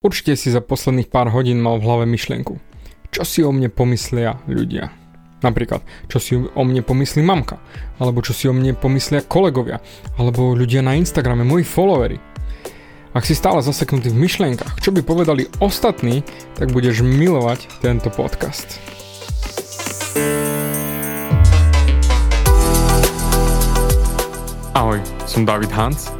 Určite si za posledných pár hodín mal v hlave myšlienku. Čo si o mne pomyslia ľudia? Napríklad, čo si o mne pomyslí mamka, alebo čo si o mne pomyslia kolegovia, alebo ľudia na Instagrame, moji followery. Ak si stále zaseknutý v myšlienkach, čo by povedali ostatní, tak budeš milovať tento podcast. Ahoj, som David Hans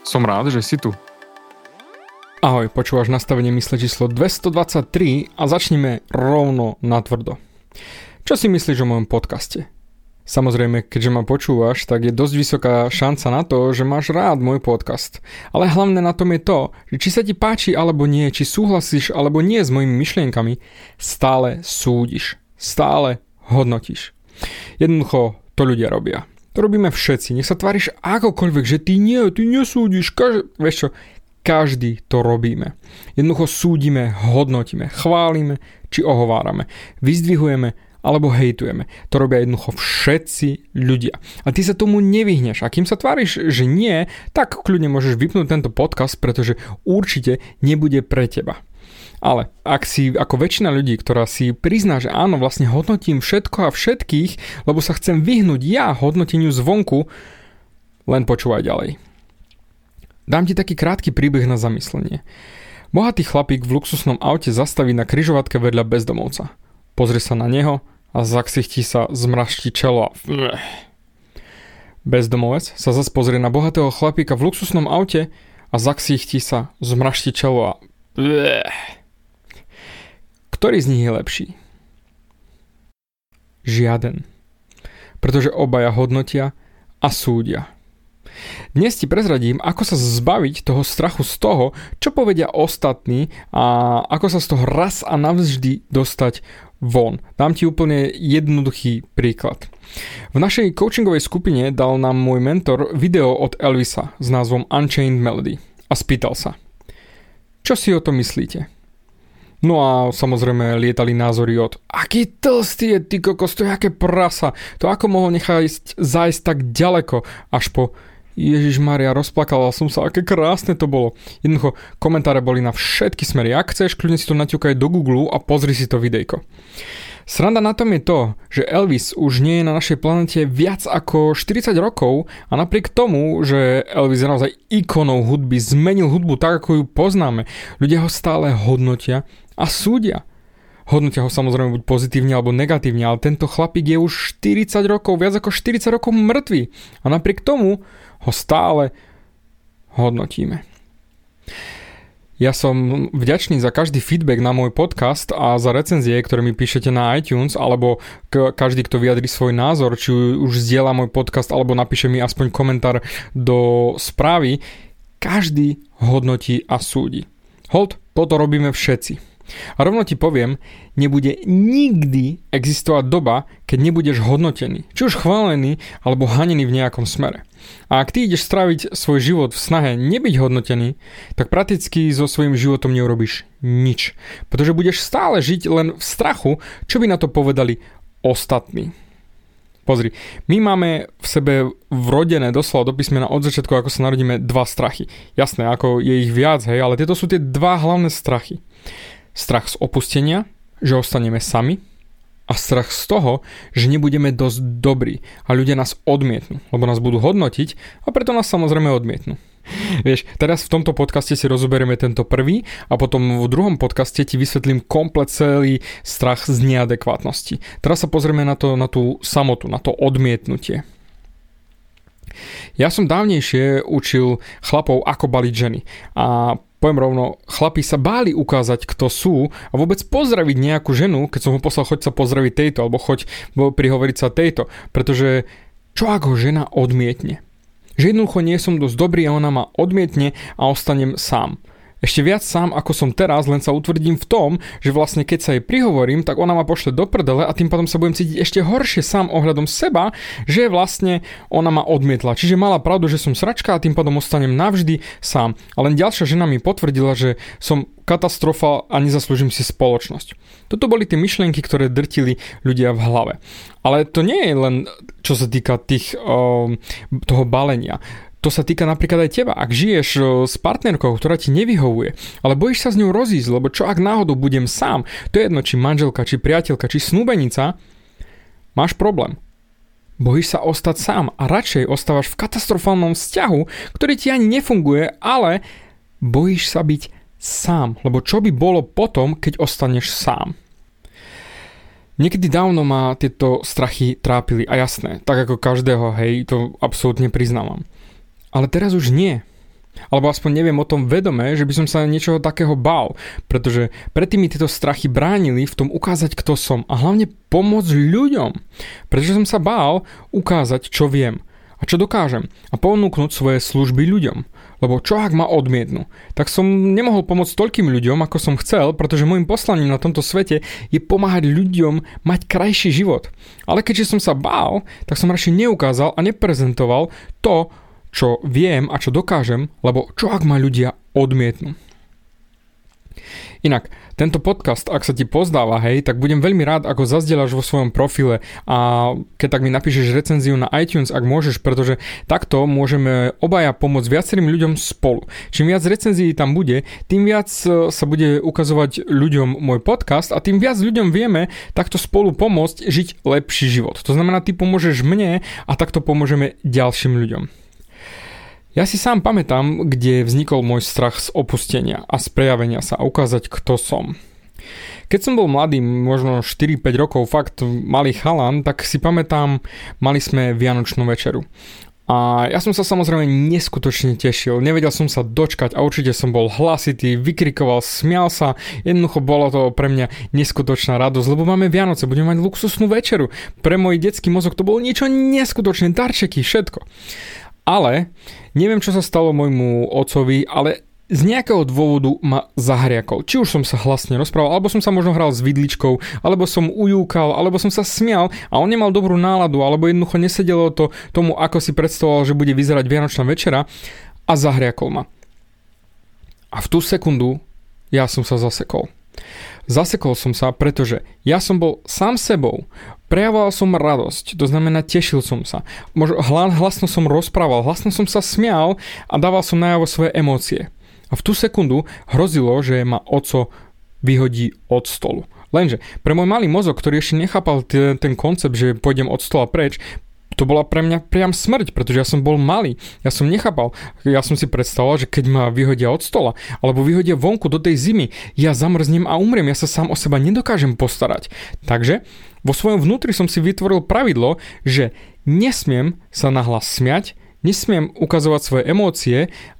Som rád, že si tu. Ahoj, počúvaš nastavenie mysle číslo 223 a začneme rovno na tvrdo. Čo si myslíš o mojom podcaste? Samozrejme, keďže ma počúvaš, tak je dosť vysoká šanca na to, že máš rád môj podcast. Ale hlavné na tom je to, že či sa ti páči alebo nie, či súhlasíš alebo nie s mojimi myšlienkami, stále súdiš, stále hodnotíš. Jednoducho to ľudia robia. To robíme všetci. Nech sa tváriš akokoľvek, že ty nie, ty nesúdiš. Kaž... Vieš čo, každý to robíme. Jednoducho súdime, hodnotíme, chválime či ohovárame. Vyzdvihujeme alebo hejtujeme. To robia jednoducho všetci ľudia. A ty sa tomu nevyhneš. A kým sa tváriš, že nie, tak kľudne môžeš vypnúť tento podcast, pretože určite nebude pre teba. Ale ak si ako väčšina ľudí, ktorá si prizná, že áno, vlastne hodnotím všetko a všetkých, lebo sa chcem vyhnúť ja hodnoteniu zvonku, len počúvaj ďalej. Dám ti taký krátky príbeh na zamyslenie. Bohatý chlapík v luxusnom aute zastaví na kryžovatke vedľa bezdomovca. Pozrie sa na neho a zaksichtí sa zmraští čelo a... Bezdomovec sa zase pozrie na bohatého chlapíka v luxusnom aute a zaksichtí sa zmraští čelo a... Ktorý z nich je lepší? Žiaden. Pretože obaja hodnotia a súdia. Dnes ti prezradím, ako sa zbaviť toho strachu z toho, čo povedia ostatní a ako sa z toho raz a navždy dostať von. Dám ti úplne jednoduchý príklad. V našej coachingovej skupine dal nám môj mentor video od Elvisa s názvom Unchained Melody a spýtal sa, čo si o to myslíte? No a samozrejme lietali názory od aký tlstý je ty kokos, to je aké prasa, to ako mohol nechať zájsť tak ďaleko, až po Ježiš Maria, rozplakala som sa, aké krásne to bolo. Jednoducho, komentáre boli na všetky smery. Ak chceš, kľudne si to naťukaj do Google a pozri si to videjko. Sranda na tom je to, že Elvis už nie je na našej planete viac ako 40 rokov a napriek tomu, že Elvis je naozaj ikonou hudby, zmenil hudbu tak, ako ju poznáme, ľudia ho stále hodnotia a súdia. Hodnotia ho samozrejme buď pozitívne alebo negatívne, ale tento chlapík je už 40 rokov, viac ako 40 rokov mŕtvý. A napriek tomu ho stále hodnotíme. Ja som vďačný za každý feedback na môj podcast a za recenzie, ktoré mi píšete na iTunes, alebo k- každý, kto vyjadri svoj názor, či už zdieľa môj podcast, alebo napíše mi aspoň komentár do správy. Každý hodnotí a súdi. Hold, toto robíme všetci. A rovno ti poviem, nebude nikdy existovať doba, keď nebudeš hodnotený, či už chválený alebo hanený v nejakom smere. A ak ty ideš stráviť svoj život v snahe nebyť hodnotený, tak prakticky so svojím životom neurobiš nič. Pretože budeš stále žiť len v strachu, čo by na to povedali ostatní. Pozri, my máme v sebe vrodené doslova do písmena od začiatku, ako sa narodíme, dva strachy. Jasné, ako je ich viac, hej, ale tieto sú tie dva hlavné strachy strach z opustenia, že ostaneme sami a strach z toho, že nebudeme dosť dobrí a ľudia nás odmietnú, lebo nás budú hodnotiť a preto nás samozrejme odmietnú. Vieš, teraz v tomto podcaste si rozoberieme tento prvý a potom v druhom podcaste ti vysvetlím komplet celý strach z neadekvátnosti. Teraz sa pozrieme na, to, na tú samotu, na to odmietnutie. Ja som dávnejšie učil chlapov, ako baliť ženy. A poviem rovno, chlapi sa báli ukázať, kto sú a vôbec pozdraviť nejakú ženu, keď som ho poslal, choď sa pozdraviť tejto, alebo choď prihovoriť sa tejto. Pretože čo ak ho žena odmietne? Že jednoducho nie som dosť dobrý a ona ma odmietne a ostanem sám. Ešte viac sám ako som teraz, len sa utvrdím v tom, že vlastne keď sa jej prihovorím, tak ona ma pošle do prdele a tým pádom sa budem cítiť ešte horšie sám ohľadom seba, že vlastne ona ma odmietla. Čiže mala pravdu, že som sračka a tým pádom ostanem navždy sám. A len ďalšia žena mi potvrdila, že som katastrofa a nezaslúžim si spoločnosť. Toto boli tie myšlienky, ktoré drtili ľudia v hlave. Ale to nie je len čo sa týka tých, um, toho balenia. To sa týka napríklad aj teba. Ak žiješ s partnerkou, ktorá ti nevyhovuje, ale bojíš sa s ňou rozísť, lebo čo ak náhodou budem sám, to je jedno, či manželka, či priateľka, či snúbenica, máš problém. Bojíš sa ostať sám a radšej ostávaš v katastrofálnom vzťahu, ktorý ti ani nefunguje, ale bojíš sa byť sám. Lebo čo by bolo potom, keď ostaneš sám? Niekedy dávno ma tieto strachy trápili a jasné, tak ako každého, hej, to absolútne priznávam. Ale teraz už nie. Alebo aspoň neviem o tom vedome, že by som sa niečoho takého bál, pretože predtým mi tieto strachy bránili v tom ukázať, kto som a hlavne pomôcť ľuďom. Pretože som sa bál ukázať, čo viem a čo dokážem a ponúknuť svoje služby ľuďom. Lebo čo ak ma odmietnú? Tak som nemohol pomôcť toľkým ľuďom, ako som chcel, pretože môjim poslaním na tomto svete je pomáhať ľuďom mať krajší život. Ale keďže som sa bál, tak som radšej neukázal a neprezentoval to, čo viem a čo dokážem, lebo čo ak ma ľudia odmietnú. Inak, tento podcast, ak sa ti pozdáva, hej, tak budem veľmi rád, ako zazdieľaš vo svojom profile a keď tak mi napíšeš recenziu na iTunes, ak môžeš, pretože takto môžeme obaja pomôcť viacerým ľuďom spolu. Čím viac recenzií tam bude, tým viac e, sa bude ukazovať ľuďom môj podcast a tým viac ľuďom vieme takto spolu pomôcť žiť lepší život. To znamená, ty pomôžeš mne a takto pomôžeme ďalším ľuďom. Ja si sám pamätám, kde vznikol môj strach z opustenia a z prejavenia sa a ukázať, kto som. Keď som bol mladý, možno 4-5 rokov, fakt malý chalan, tak si pamätám, mali sme Vianočnú večeru. A ja som sa samozrejme neskutočne tešil, nevedel som sa dočkať a určite som bol hlasitý, vykrikoval, smial sa, jednoducho bolo to pre mňa neskutočná radosť, lebo máme Vianoce, budeme mať luxusnú večeru. Pre môj detský mozog to bolo niečo neskutočné, darčeky, všetko. Ale neviem, čo sa stalo môjmu otcovi, ale z nejakého dôvodu ma zahriakol. Či už som sa hlasne rozprával, alebo som sa možno hral s vidličkou, alebo som ujúkal, alebo som sa smial a on nemal dobrú náladu, alebo jednoducho nesedelo to tomu, ako si predstavoval, že bude vyzerať Vianočná večera a zahriakol ma. A v tú sekundu ja som sa zasekol. Zasekol som sa, pretože ja som bol sám sebou. Prejavoval som radosť, to znamená tešil som sa. Možno hlasno som rozprával, hlasno som sa smial a dával som najavo svoje emócie. A v tú sekundu hrozilo, že ma oco vyhodí od stolu. Lenže pre môj malý mozog, ktorý ešte nechápal ten, ten koncept, že pôjdem od stola preč, to bola pre mňa priam smrť, pretože ja som bol malý, ja som nechápal, ja som si predstavoval, že keď ma vyhodia od stola, alebo vyhodia vonku do tej zimy, ja zamrznem a umriem, ja sa sám o seba nedokážem postarať. Takže vo svojom vnútri som si vytvoril pravidlo, že nesmiem sa nahlas smiať, nesmiem ukazovať svoje emócie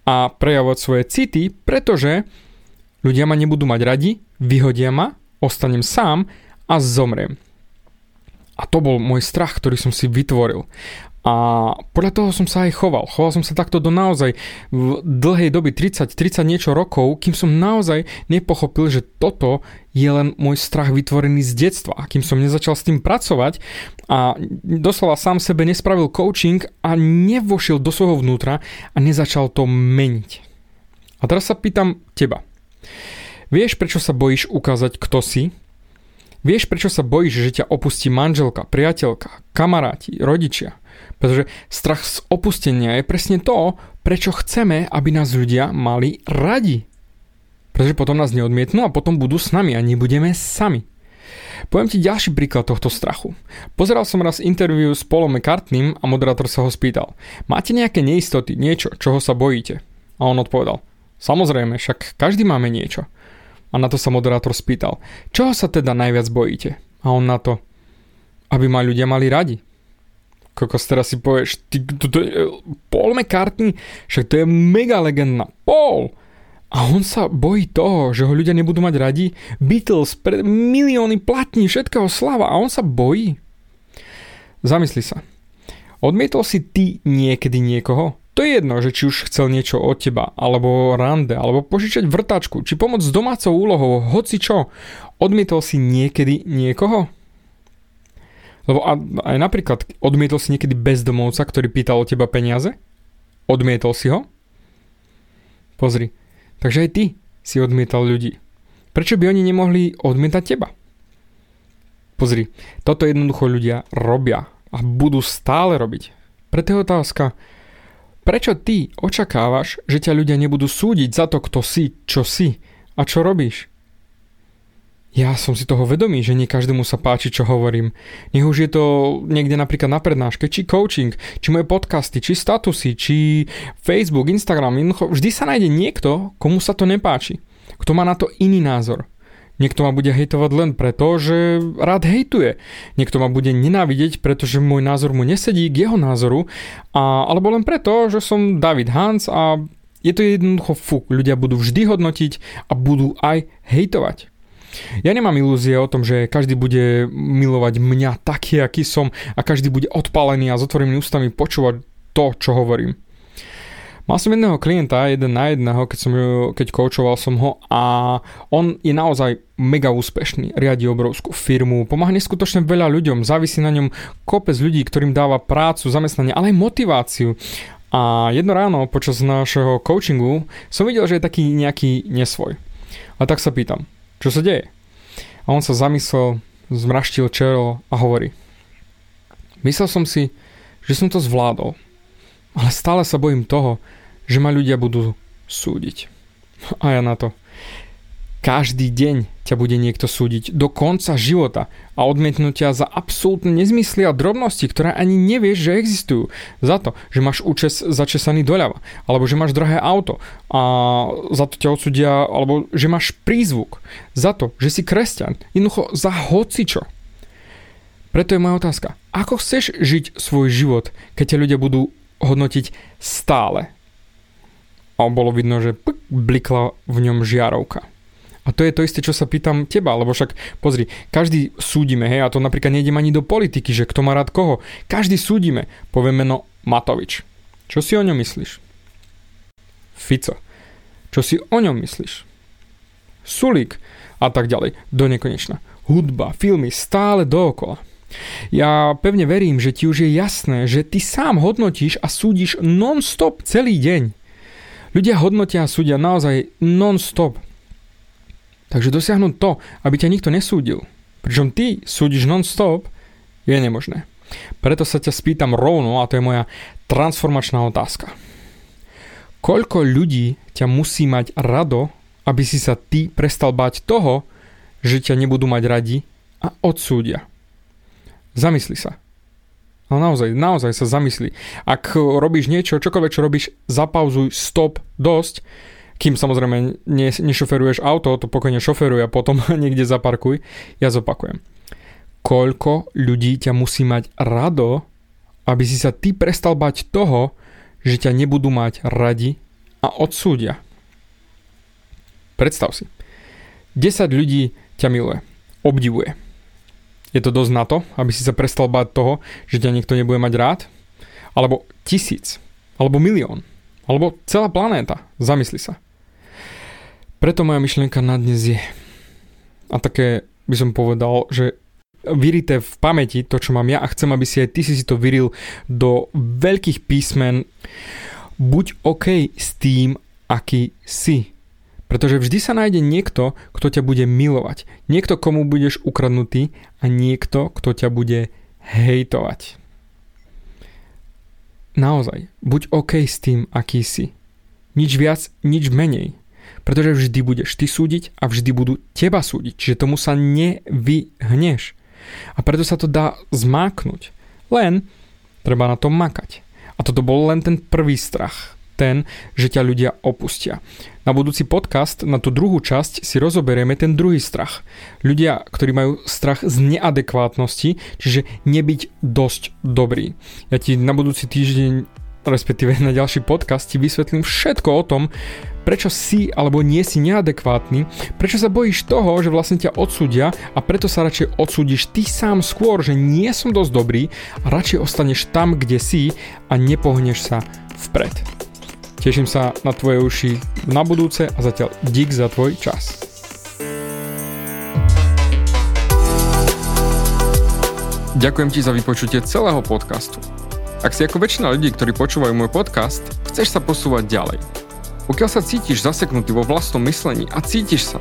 a prejavovať svoje city, pretože ľudia ma nebudú mať radi, vyhodia ma, ostanem sám a zomriem. A to bol môj strach, ktorý som si vytvoril. A podľa toho som sa aj choval. Choval som sa takto do naozaj v dlhej doby, 30, 30 niečo rokov, kým som naozaj nepochopil, že toto je len môj strach vytvorený z detstva. A kým som nezačal s tým pracovať a doslova sám sebe nespravil coaching a nevošil do svojho vnútra a nezačal to meniť. A teraz sa pýtam teba. Vieš, prečo sa bojíš ukázať, kto si? Vieš, prečo sa bojíš, že ťa opustí manželka, priateľka, kamaráti, rodičia? Pretože strach z opustenia je presne to, prečo chceme, aby nás ľudia mali radi. Pretože potom nás neodmietnú a potom budú s nami a nebudeme sami. Poviem ti ďalší príklad tohto strachu. Pozeral som raz interviu s Paulom McCartneym a moderátor sa ho spýtal. Máte nejaké neistoty, niečo, čoho sa bojíte? A on odpovedal, samozrejme, však každý máme niečo. A na to sa moderátor spýtal, čoho sa teda najviac bojíte? A on na to, aby ma ľudia mali radi. Kokos, teraz si povieš, ty, to, to je Paul McCartney, však to je mega legenda. Paul! A on sa bojí toho, že ho ľudia nebudú mať radi. Beatles, pre milióny platní, všetkého slava a on sa bojí. Zamysli sa. Odmietol si ty niekedy niekoho? To je jedno, že či už chcel niečo od teba, alebo rande, alebo požičať vrtačku, či pomôcť s domácou úlohou, hoci čo. Odmietol si niekedy niekoho? Lebo aj napríklad odmietol si niekedy bezdomovca, ktorý pýtal o teba peniaze? Odmietol si ho? Pozri, Takže aj ty si odmietal ľudí. Prečo by oni nemohli odmietať teba? Pozri, toto jednoducho ľudia robia a budú stále robiť. Preto je otázka, prečo ty očakávaš, že ťa ľudia nebudú súdiť za to, kto si, čo si a čo robíš? Ja som si toho vedomý, že nie každému sa páči, čo hovorím. Nech už je to niekde napríklad na prednáške, či coaching, či moje podcasty, či statusy, či Facebook, Instagram. Vždy sa nájde niekto, komu sa to nepáči. Kto má na to iný názor. Niekto ma bude hejtovať len preto, že rád hejtuje. Niekto ma bude nenávidieť, pretože môj názor mu nesedí k jeho názoru. A, alebo len preto, že som David Hans a je to jednoducho fuk. Ľudia budú vždy hodnotiť a budú aj hejtovať. Ja nemám ilúzie o tom, že každý bude milovať mňa taký, aký som a každý bude odpalený a s otvorenými ústami počúvať to, čo hovorím. Mal som jedného klienta, jeden na jedného, keď, som, keď koučoval som ho a on je naozaj mega úspešný, riadi obrovskú firmu, pomáha neskutočne veľa ľuďom, závisí na ňom kopec ľudí, ktorým dáva prácu, zamestnanie, ale aj motiváciu. A jedno ráno počas našeho coachingu som videl, že je taký nejaký nesvoj. A tak sa pýtam, čo sa deje? A on sa zamyslel, zmraštil čelo a hovorí. Myslel som si, že som to zvládol, ale stále sa bojím toho, že ma ľudia budú súdiť. A ja na to. Každý deň ťa bude niekto súdiť do konca života a odmietnúť ťa za absolútne nezmysly a drobnosti, ktoré ani nevieš, že existujú. Za to, že máš účes začesaný doľava, alebo že máš drahé auto a za to ťa odsudia, alebo že máš prízvuk. Za to, že si kresťan. Jednoducho za hocičo. Preto je moja otázka. Ako chceš žiť svoj život, keď ťa ľudia budú hodnotiť stále? A bolo vidno, že blikla v ňom žiarovka. A to je to isté, čo sa pýtam teba, lebo však pozri, každý súdime, hej, a to napríklad nejdem ani do politiky, že kto má rád koho. Každý súdime, poviem meno Matovič. Čo si o ňom myslíš? Fico. Čo si o ňom myslíš? Sulík a tak ďalej, do nekonečna. Hudba, filmy, stále dookola. Ja pevne verím, že ti už je jasné, že ty sám hodnotíš a súdiš non-stop celý deň. Ľudia hodnotia a súdia naozaj non-stop. Takže dosiahnuť to, aby ťa nikto nesúdil, pričom ty súdiš non-stop, je nemožné. Preto sa ťa spýtam rovno, a to je moja transformačná otázka. Koľko ľudí ťa musí mať rado, aby si sa ty prestal báť toho, že ťa nebudú mať radi a odsúdia? Zamysli sa. No naozaj, naozaj sa zamysli. Ak robíš niečo, čokoľvek, čo robíš, zapauzuj, stop, dosť kým samozrejme ne, nešoferuješ auto, to pokojne šoferuj a potom niekde zaparkuj. Ja zopakujem. Koľko ľudí ťa musí mať rado, aby si sa ty prestal bať toho, že ťa nebudú mať radi a odsúdia. Predstav si. 10 ľudí ťa miluje, obdivuje. Je to dosť na to, aby si sa prestal bať toho, že ťa niekto nebude mať rád? Alebo tisíc? Alebo milión? Alebo celá planéta? Zamysli sa. Preto moja myšlienka na dnes je, a také by som povedal, že vyrité v pamäti to, čo mám ja a chcem, aby si aj ty si to vyril do veľkých písmen. Buď OK s tým, aký si. Pretože vždy sa nájde niekto, kto ťa bude milovať. Niekto, komu budeš ukradnutý a niekto, kto ťa bude hejtovať. Naozaj, buď OK s tým, aký si. Nič viac, nič menej. Pretože vždy budeš ty súdiť a vždy budú teba súdiť. Čiže tomu sa nevyhneš. A preto sa to dá zmáknuť. Len treba na tom makať. A toto bol len ten prvý strach. Ten, že ťa ľudia opustia. Na budúci podcast, na tú druhú časť si rozoberieme ten druhý strach. Ľudia, ktorí majú strach z neadekvátnosti, čiže nebyť dosť dobrý. Ja ti na budúci týždeň respektíve na ďalší podcast ti vysvetlím všetko o tom, prečo si alebo nie si neadekvátny, prečo sa bojíš toho, že vlastne ťa odsúdia a preto sa radšej odsúdiš ty sám skôr, že nie som dosť dobrý a radšej ostaneš tam, kde si a nepohneš sa vpred. Teším sa na tvoje uši na budúce a zatiaľ dík za tvoj čas. Ďakujem ti za vypočutie celého podcastu. Ak si ako väčšina ľudí, ktorí počúvajú môj podcast, chceš sa posúvať ďalej. Pokiaľ sa cítiš zaseknutý vo vlastnom myslení a cítiš sa,